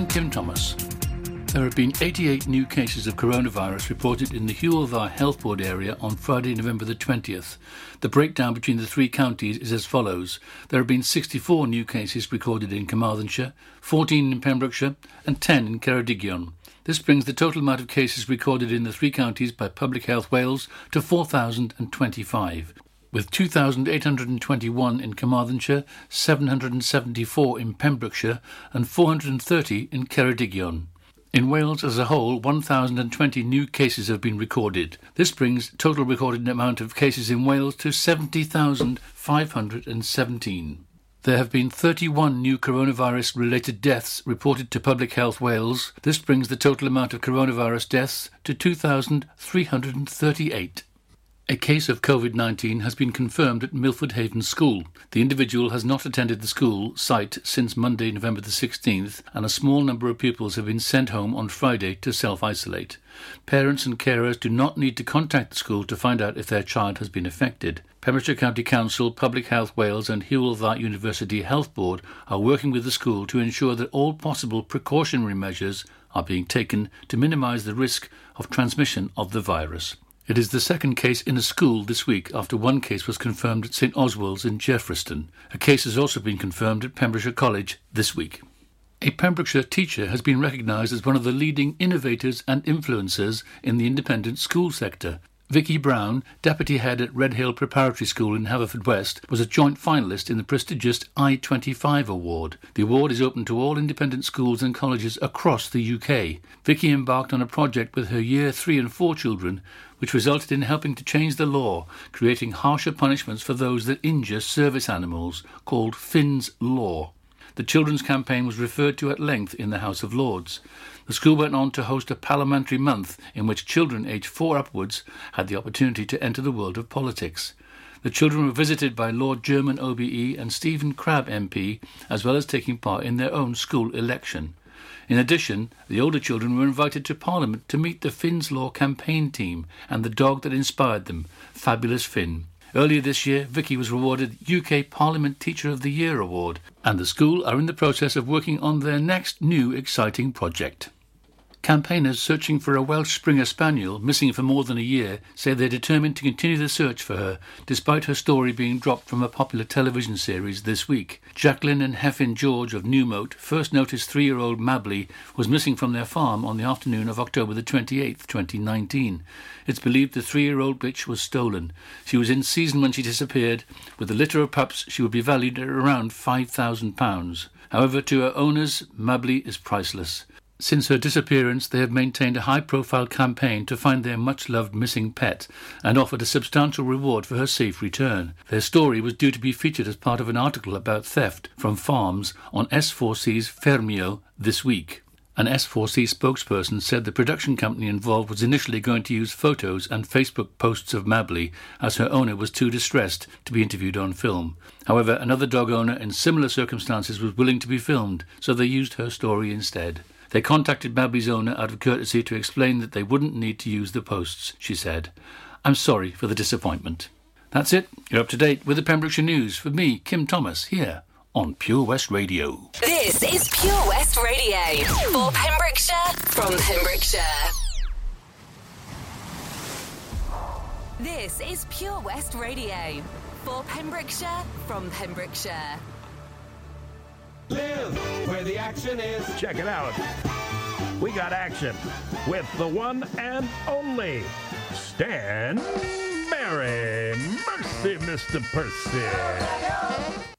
I'm Kim Thomas. There have been 88 new cases of coronavirus reported in the Hywel Dda Health Board area on Friday, November the 20th. The breakdown between the three counties is as follows. There have been 64 new cases recorded in Carmarthenshire, 14 in Pembrokeshire, and 10 in Ceredigion. This brings the total amount of cases recorded in the three counties by Public Health Wales to 4,025 with 2,821 in Carmarthenshire, 774 in Pembrokeshire, and 430 in Ceredigion. In Wales as a whole, 1,020 new cases have been recorded. This brings total recorded amount of cases in Wales to 70,517. There have been 31 new coronavirus related deaths reported to Public Health Wales. This brings the total amount of coronavirus deaths to 2,338. A case of COVID 19 has been confirmed at Milford Haven School. The individual has not attended the school site since Monday, November the 16th, and a small number of pupils have been sent home on Friday to self isolate. Parents and carers do not need to contact the school to find out if their child has been affected. Pembrokeshire County Council, Public Health Wales, and Dda University Health Board are working with the school to ensure that all possible precautionary measures are being taken to minimise the risk of transmission of the virus. It is the second case in a school this week after one case was confirmed at St Oswald's in Jeffreyston. A case has also been confirmed at Pembrokeshire College this week. A Pembrokeshire teacher has been recognised as one of the leading innovators and influencers in the independent school sector. Vicky Brown, deputy head at Redhill Preparatory School in Haverfordwest, was a joint finalist in the prestigious I25 award. The award is open to all independent schools and colleges across the UK. Vicky embarked on a project with her year 3 and 4 children which resulted in helping to change the law, creating harsher punishments for those that injure service animals, called Finn's Law. The children's campaign was referred to at length in the House of Lords. The school went on to host a parliamentary month in which children aged four upwards had the opportunity to enter the world of politics. The children were visited by Lord Jermyn OBE and Stephen Crabb MP, as well as taking part in their own school election. In addition, the older children were invited to Parliament to meet the Finn's Law campaign team and the dog that inspired them, Fabulous Finn. Earlier this year, Vicky was awarded UK Parliament Teacher of the Year award, and the school are in the process of working on their next new exciting project. Campaigners searching for a Welsh Springer Spaniel, missing for more than a year, say they're determined to continue the search for her, despite her story being dropped from a popular television series this week. Jacqueline and Heffin George of New Moat first noticed three year old Mabli was missing from their farm on the afternoon of October the 28th, 2019. It's believed the three year old bitch was stolen. She was in season when she disappeared. With a litter of pups, she would be valued at around £5,000. However, to her owners, Mabli is priceless. Since her disappearance, they have maintained a high profile campaign to find their much loved missing pet and offered a substantial reward for her safe return. Their story was due to be featured as part of an article about theft from farms on S4C's Ffermio this week. An S4C spokesperson said the production company involved was initially going to use photos and Facebook posts of Mabli as her owner was too distressed to be interviewed on film. However, another dog owner in similar circumstances was willing to be filmed, so they used her story instead. They contacted Mabli's owner out of courtesy to explain that they wouldn't need to use the posts, she said. I'm sorry for the disappointment. That's it. You're up to date with the Pembrokeshire News for me, Kim Thomas, here on Pure West Radio. This is Pure West Radio. For Pembrokeshire, from Pembrokeshire. This is Pure West Radio. For Pembrokeshire, from Pembrokeshire. Live where the action is. Check it out. We got action with the one and only Stan Berry. Mercy, Mr. Percy.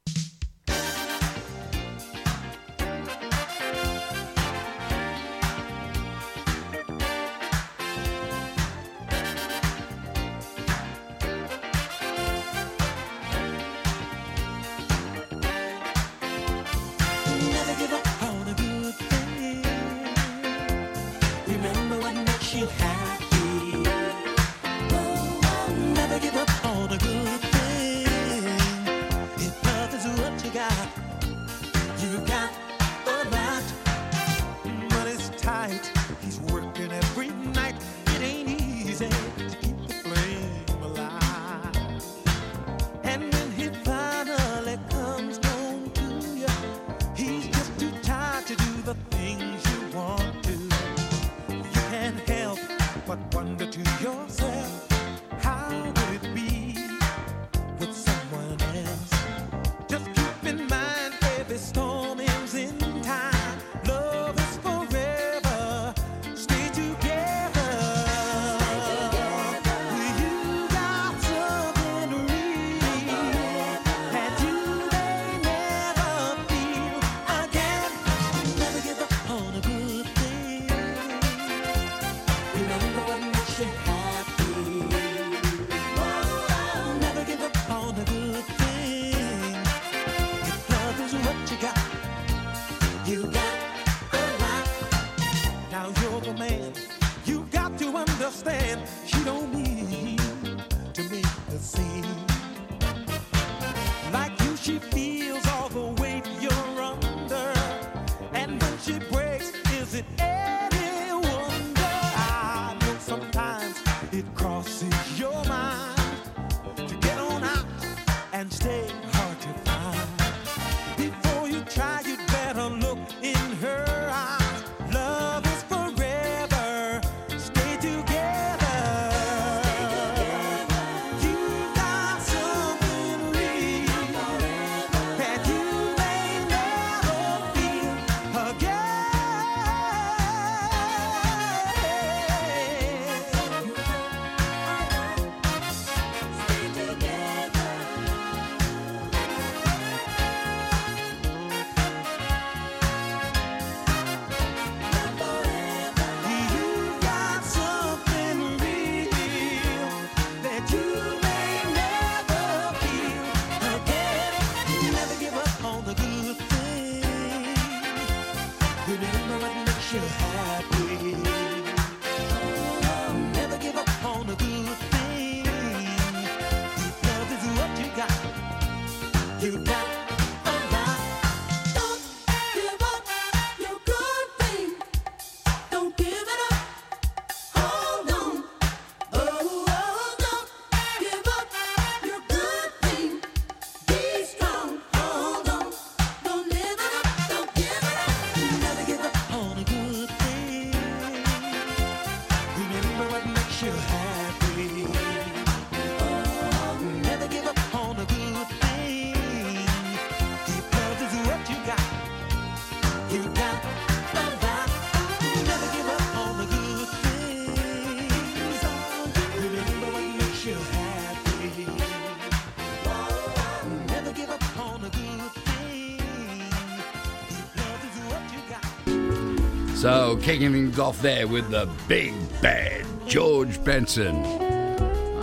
So, kicking things off there with the big bad George Benson.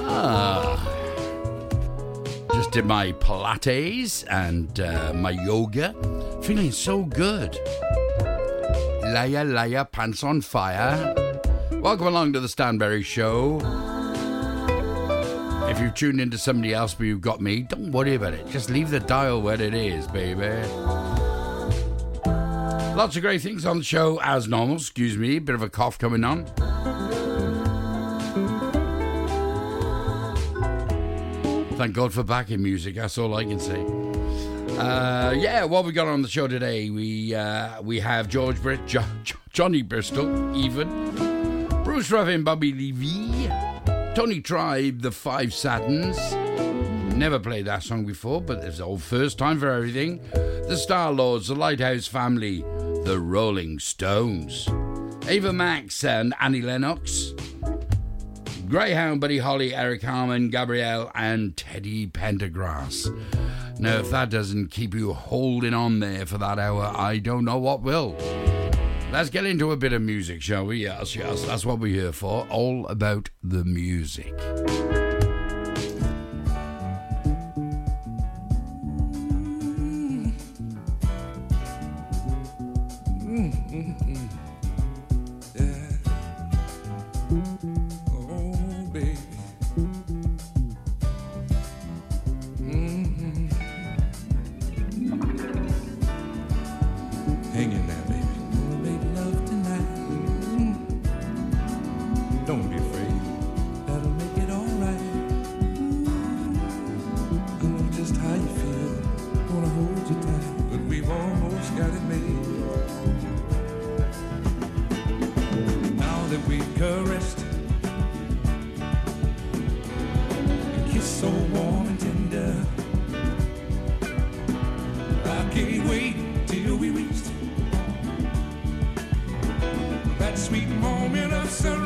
Ah. Just did my Pilates and uh, my yoga. Feeling so good. Liar, liar, pants on fire. Welcome along to the Stan Berry Show. If you've tuned into somebody else but you've got me, don't worry about it. Just leave the dial where it is, baby. Lots of great things on the show as normal. Excuse me, bit of a cough coming on. Thank God for backing music. That's all I can say. Uh, yeah, what we got on the show today? We uh, we have George Britt, jo- Jo- Johnny Bristol, even Bruce Ruffin, Bobby Levy, Tony Tribe, the Five Satins. Never played that song before, but it's our first time for everything. The Star Lords, the Lighthouse Family, the Rolling Stones, Ava Max and Annie Lennox, Greyhound, Buddy Holly, Eric Harmon, Gabrielle, and Teddy Pendergrass. Now, if that doesn't keep you holding on there for that hour, I don't know what will. Let's get into a bit of music, shall we? Yes, yes, that's what we're here for. All about the music. Sweet moment of surrender.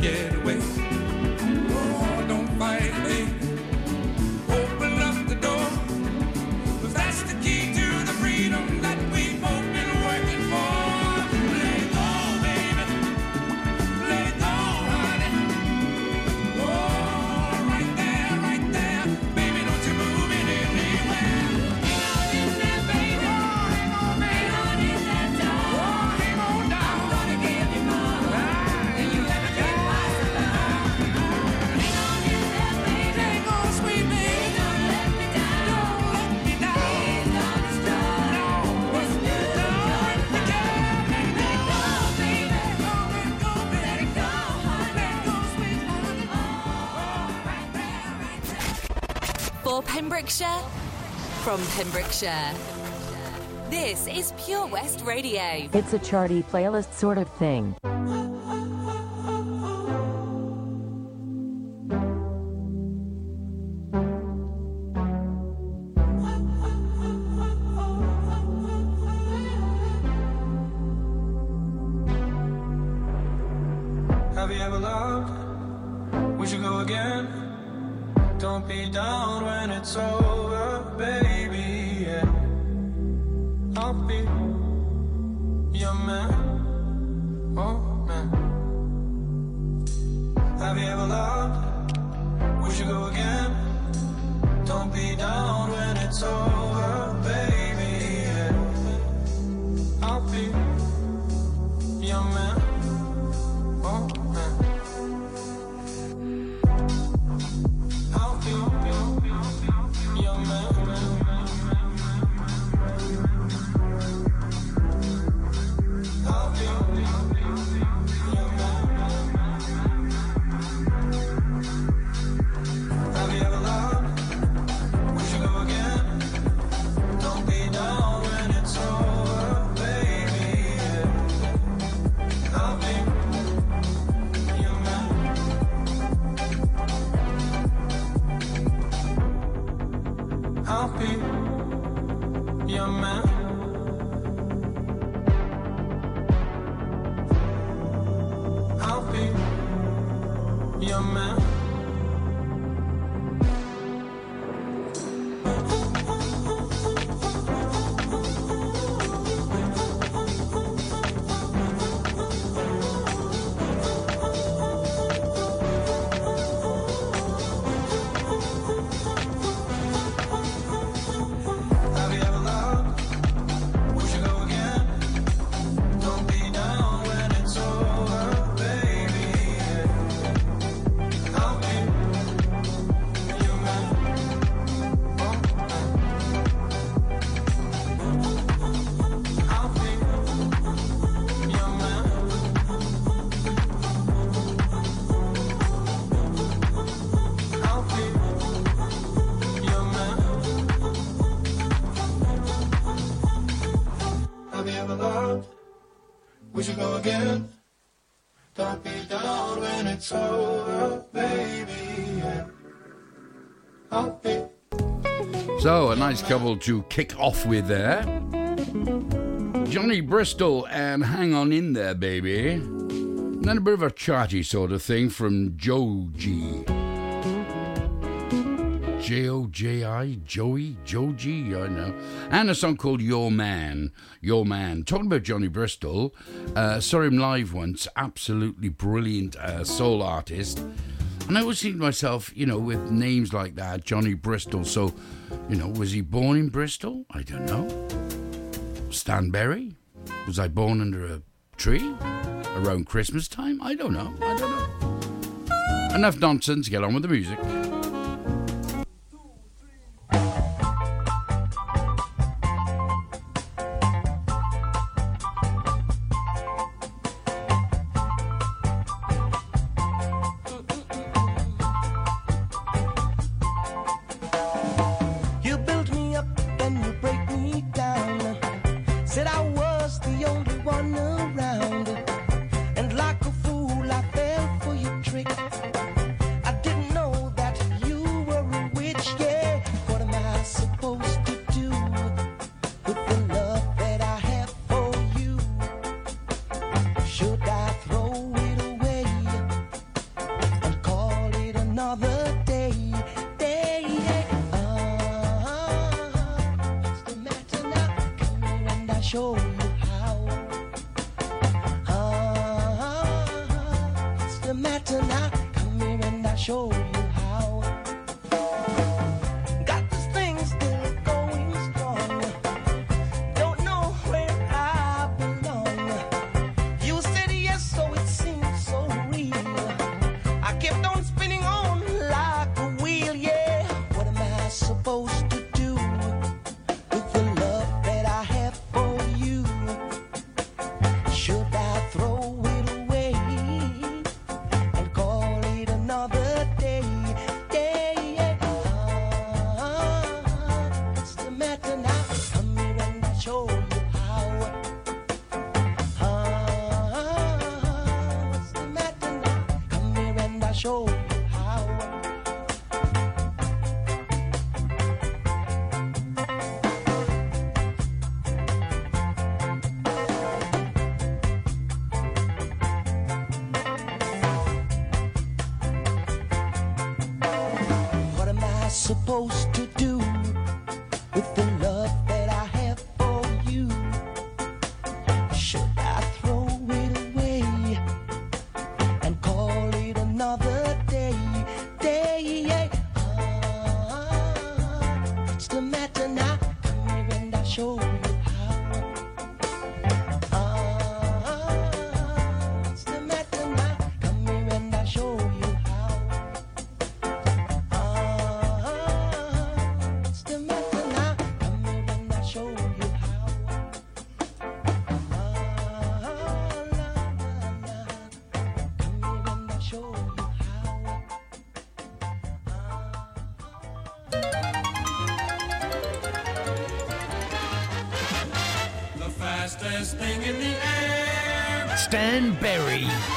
quiero. Pembrokeshire? From Pembrokeshire. This is Pure West Radio. It's a charty playlist sort of thing. nice couple to kick off with there. Johnny Bristol and Hang On In There, Baby. And then a bit of a charty sort of thing from Joji, J O J I Joey, Joji, I know. And a song called Your Man, Your Man. Talking about Johnny Bristol, uh, saw him live once, absolutely brilliant uh, soul artist. And I always think to myself, you know, with names like that, Johnny Bristol. So, you know, was he born in Bristol? I don't know. Stan Berry? Was I born under a tree around Christmas time? I don't know. I don't know. Enough nonsense. Get on with the music. Berry.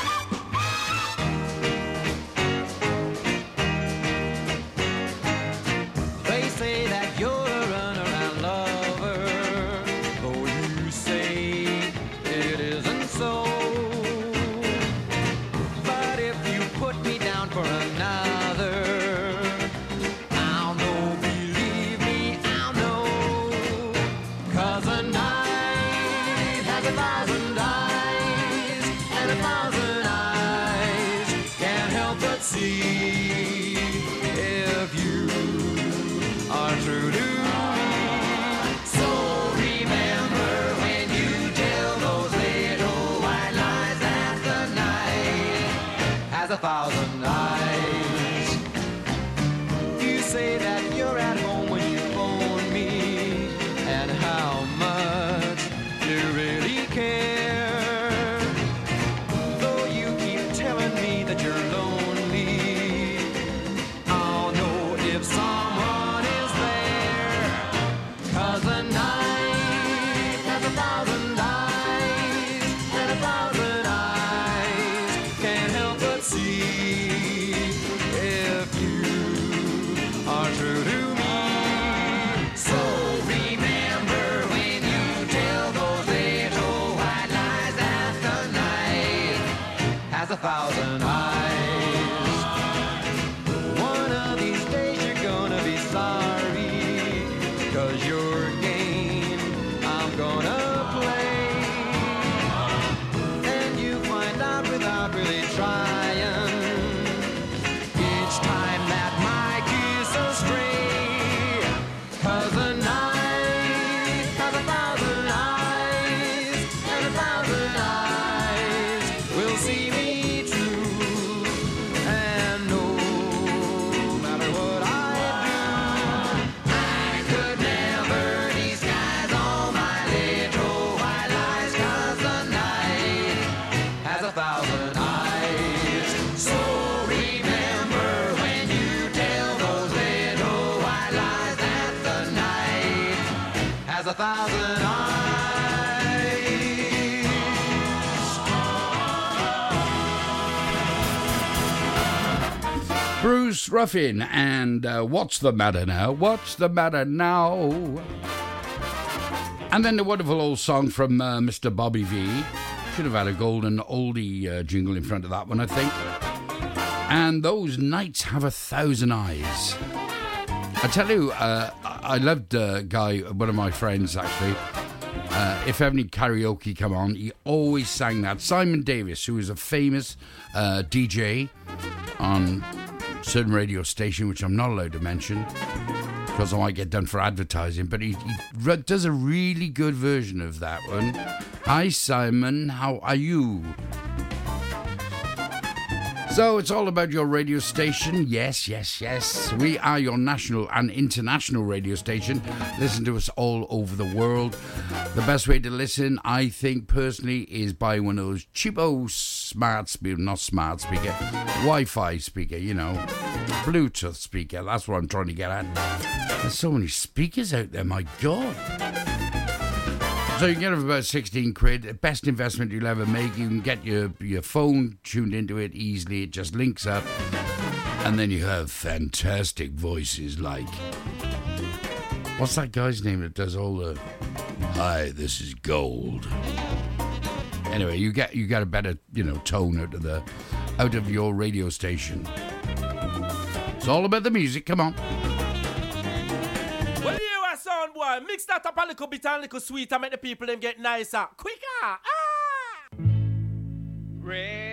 Bruce Ruffin and uh, What's the Matter Now? What's the Matter Now? And then the wonderful old song from uh, Mr. Bobby Vee. Should have had a golden oldie uh, jingle in front of that one, I think. And those nights have a thousand eyes. I tell you, uh, I loved a guy, one of my friends actually. Uh, if any karaoke come on, he always sang that. Simon Davis, who was a famous uh, DJ on certain radio station, which I'm not allowed to mention because I might get done for advertising. But he, he does a really good version of that one. Hi, Simon. How are you? So it's all about your radio station. Yes, yes, yes. We are your national and international radio station. Listen to us all over the world. The best way to listen, I think personally, is by one of those cheapo smart speaker, not smart speaker, Wi-Fi speaker, you know, Bluetooth speaker. That's what I'm trying to get at. There's so many speakers out there, my God. So you can get it for about 16 quid. Best investment you'll ever make. You can get your, your phone tuned into it easily. It just links up. And then you have fantastic voices like. What's that guy's name that does all the. Hi, this is gold. Anyway, you get you get a better, you know, tone out of the out of your radio station. It's all about the music. Come on. Sound boy. Mix that up a little bit and a little sweeter, make the people them get nicer. Quicker. Ah! Red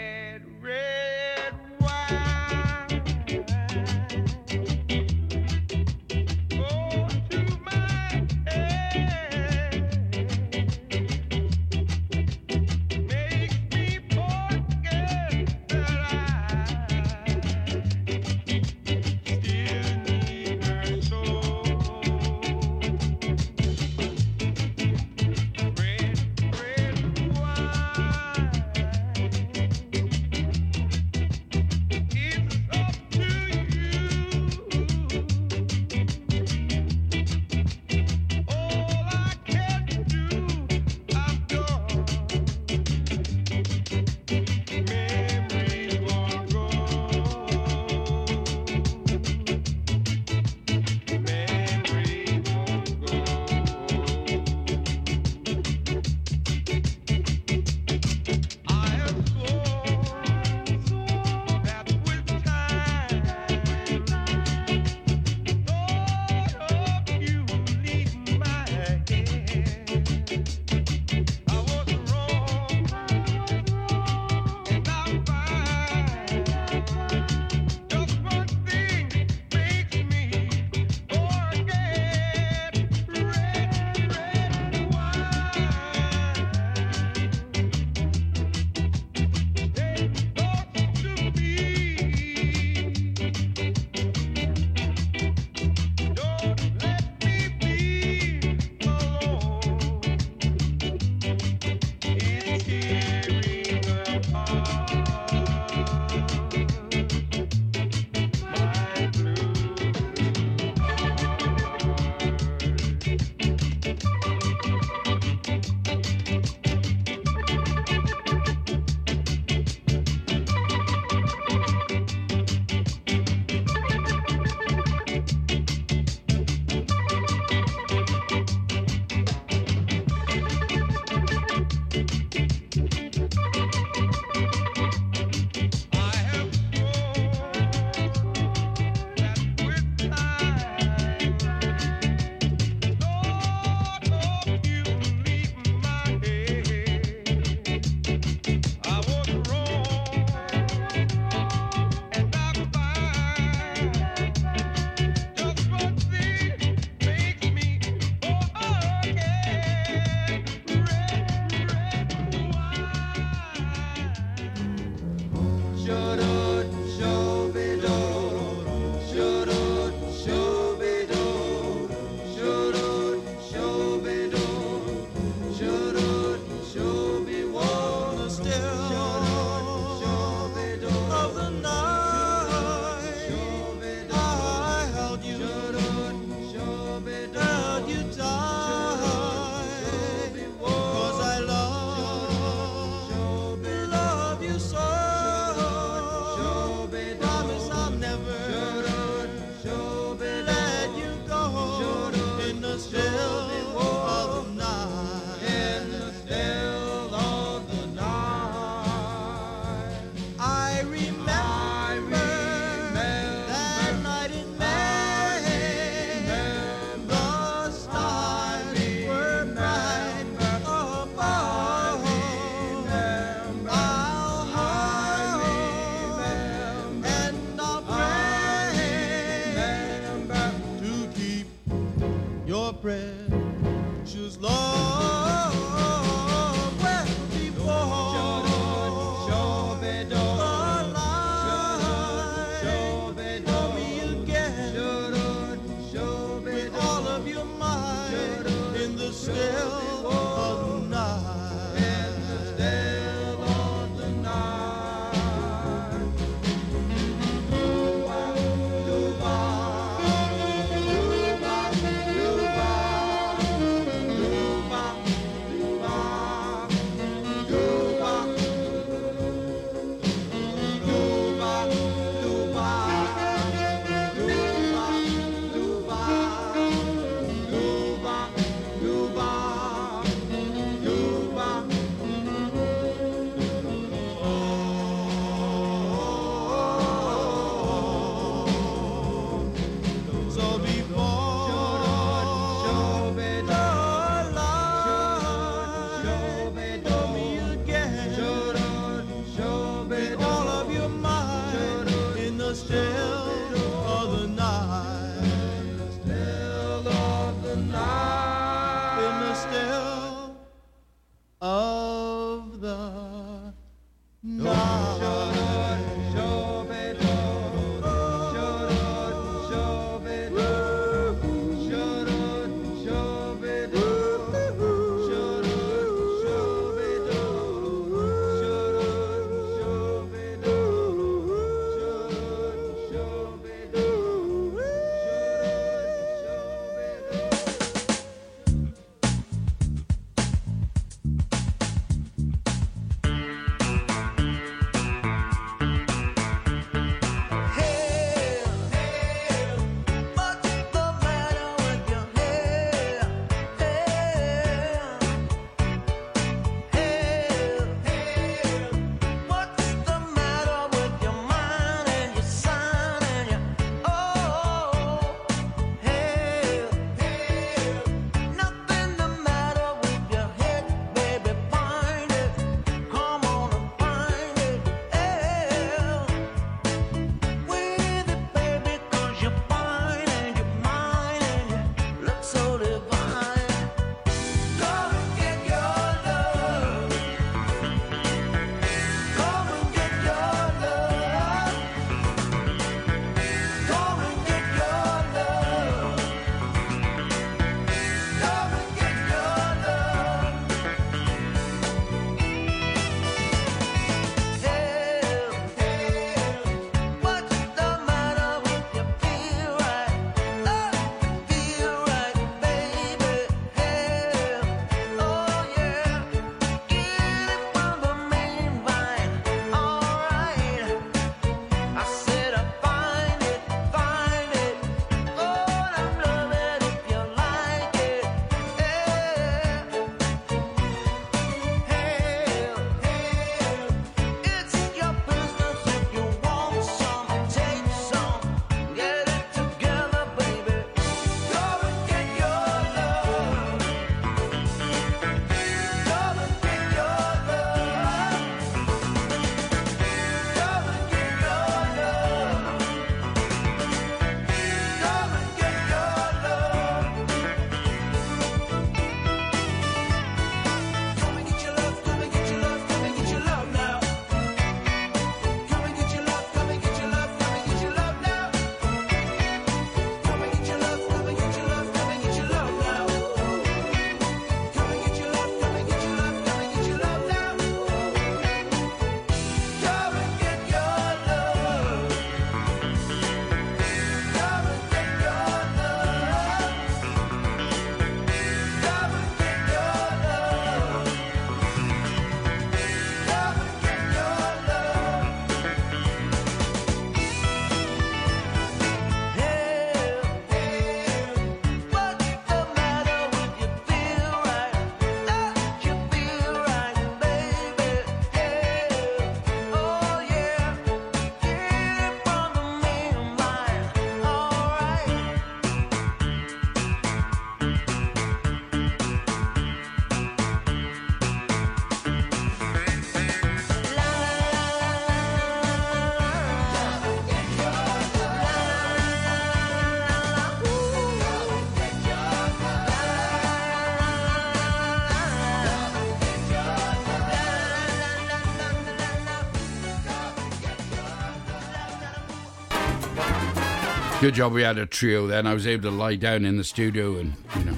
Good job we had a trio then. I was able to lie down in the studio and, you know,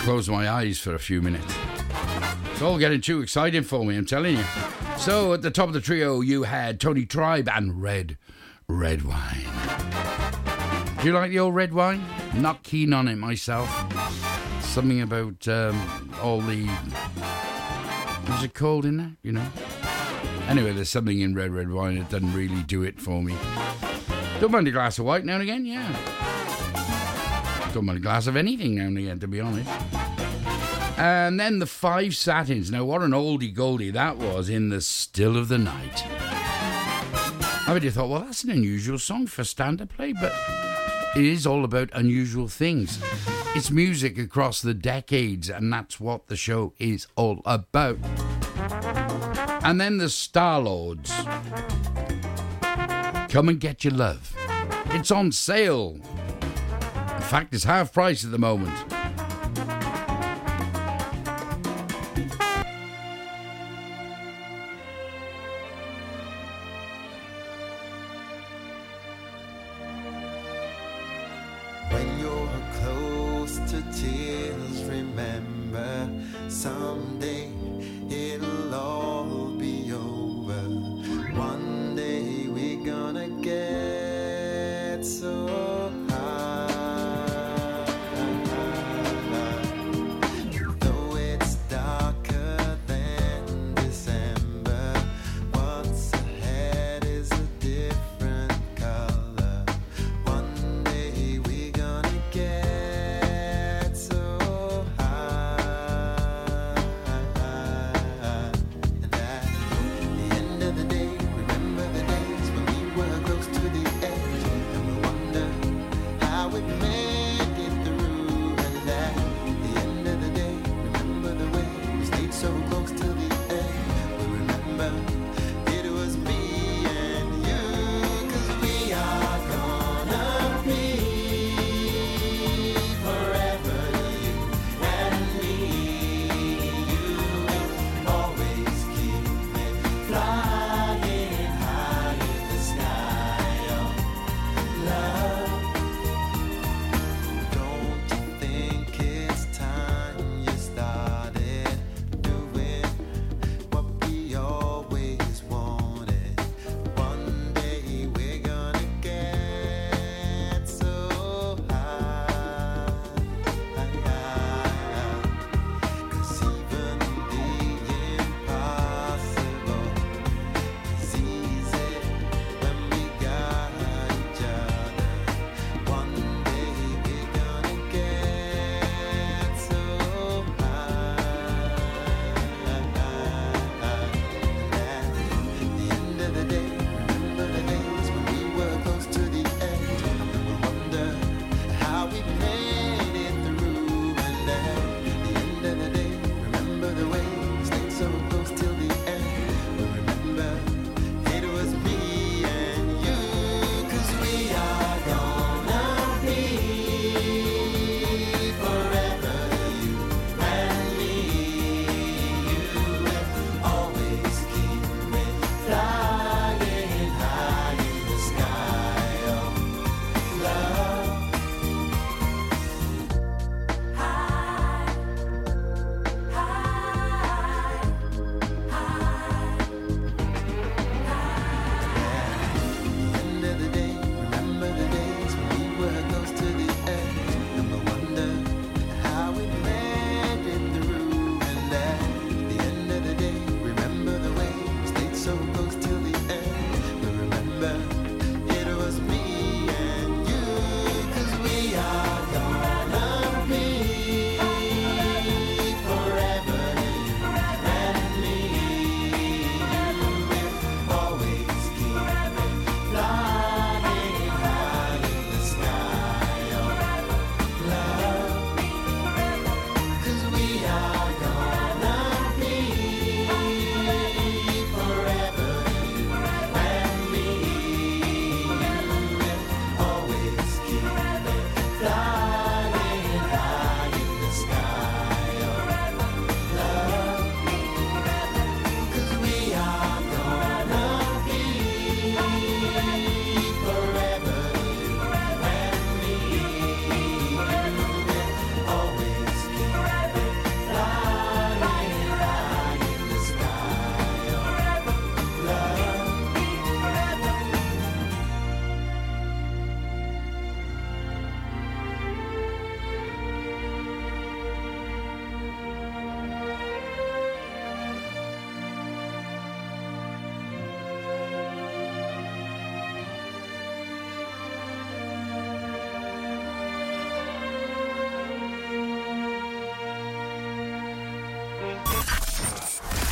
close my eyes for a few minutes. It's all getting too exciting for me, I'm telling you. So at the top of the trio, you had Tony Tribe and Red, Red Wine. Do you like the old red wine? Not keen on it myself. Something about um, all the. What's it called in there? You know? Anyway, there's something in red, red wine that doesn't really do it for me. Don't mind a glass of white now and again, yeah. Don't mind a glass of anything now and again, to be honest. And then the Five Satins. Now, what an oldie goldie that was in the still of the night. I would have thought, well, that's an unusual song for stand up play, but it is all about unusual things. It's music across the decades, and that's what the show is all about. And then the Star Lords. Come and get your love. It's on sale. In fact, it's half price at the moment.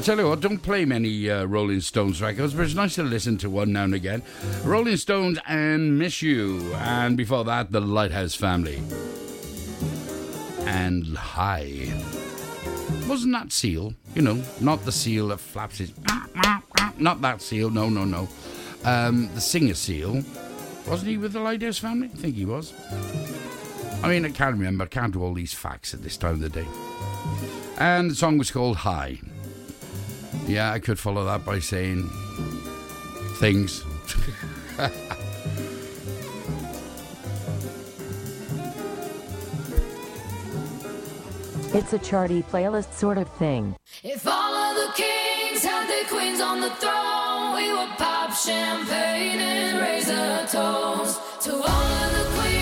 I tell you what, don't play many uh, Rolling Stones records, but it's nice to listen to one now and again. Rolling Stones and Miss You, and before that, The Lighthouse Family. And High. Wasn't that seal? You know, not the seal that flaps its. Not that seal, no, no, no. Um, the singer seal. Wasn't he with the Lighthouse Family? I think he was. I mean, I can't remember. I can't do all these facts at this time of the day. And the song was called High. Yeah, I could follow that by saying things. it's a charty playlist sort of thing. If all of the kings had their queens on the throne, we would pop champagne and raise a toast to all of the queens.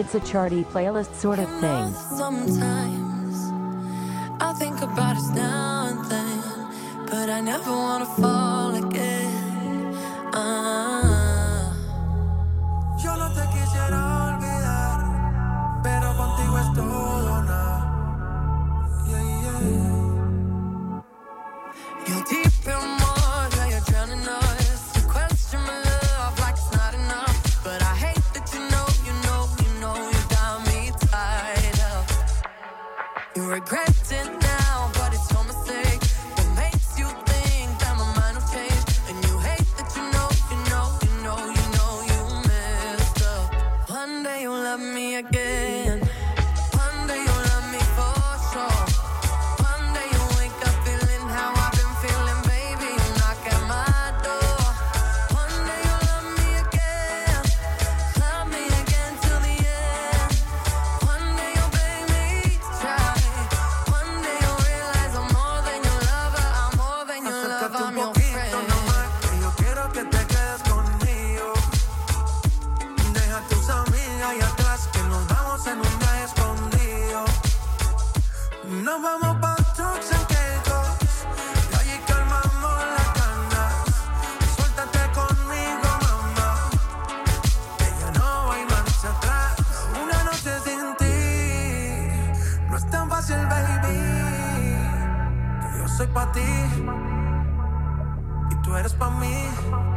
It's a charty playlist sort of thing. Nos vamos pa' trucks en. Y allí calmamos la cana. Suéltate conmigo, mamá. Que ya no hay marcha atrás. Una noche sin ti. No es tan fácil, baby. Que yo soy pa' ti. Y tú eres pa' mí.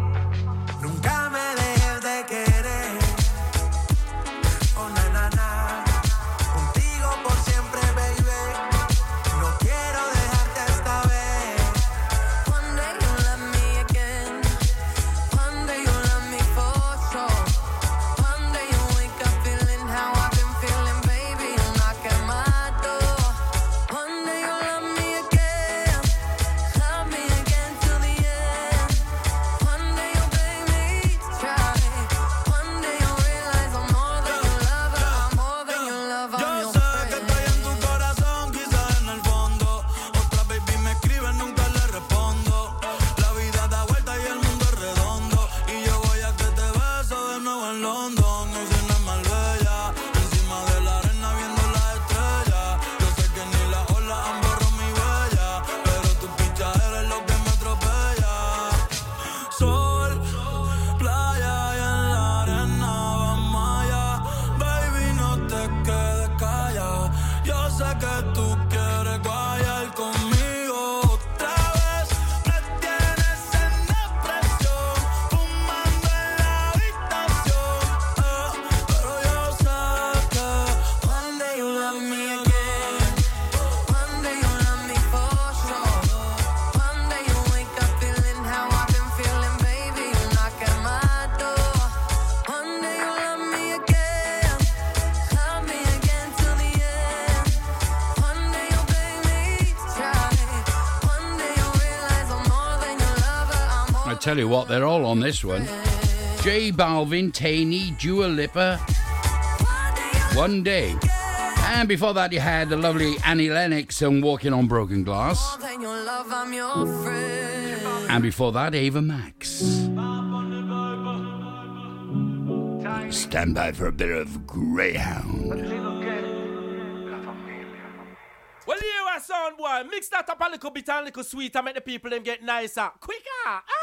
tell you what, they're all on this one. J Balvin, Tainy, Dua Lipa, One Day. And before that, you had the lovely Annie Lennox and Walking on Broken Glass. And before that, Ava Max. Stand by for a bit of Greyhound. Well, here I sound boy. Mix that up a little bit and a little sweet and make the people them get nicer, quicker. Ah!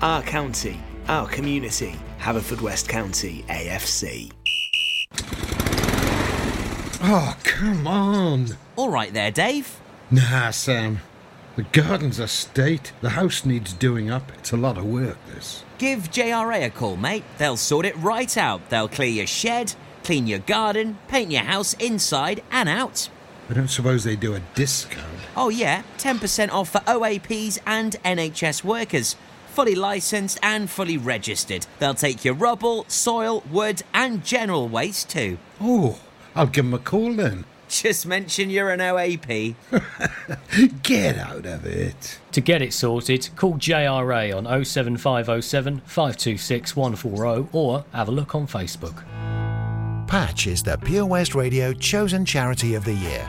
our county, our community. Haverfordwest County AFC. Oh, come on. All right there, Dave. Nah, Sam. The garden's a state. The house needs doing up. It's a lot of work, this. Give JRA a call, mate. They'll sort it right out. They'll clear your shed, clean your garden, paint your house inside and out. I don't suppose they do a discount. Oh, yeah, 10% off for OAPs and NHS workers. Fully licensed and fully registered. They'll take your rubble, soil, wood, and general waste too. Oh, I'll give 'em a call then. Just mention you're an OAP. Get out of it. To get it sorted, call JRA on 07507 526 140 or have a look on Facebook. Patch is the Pure West Radio chosen charity of the year.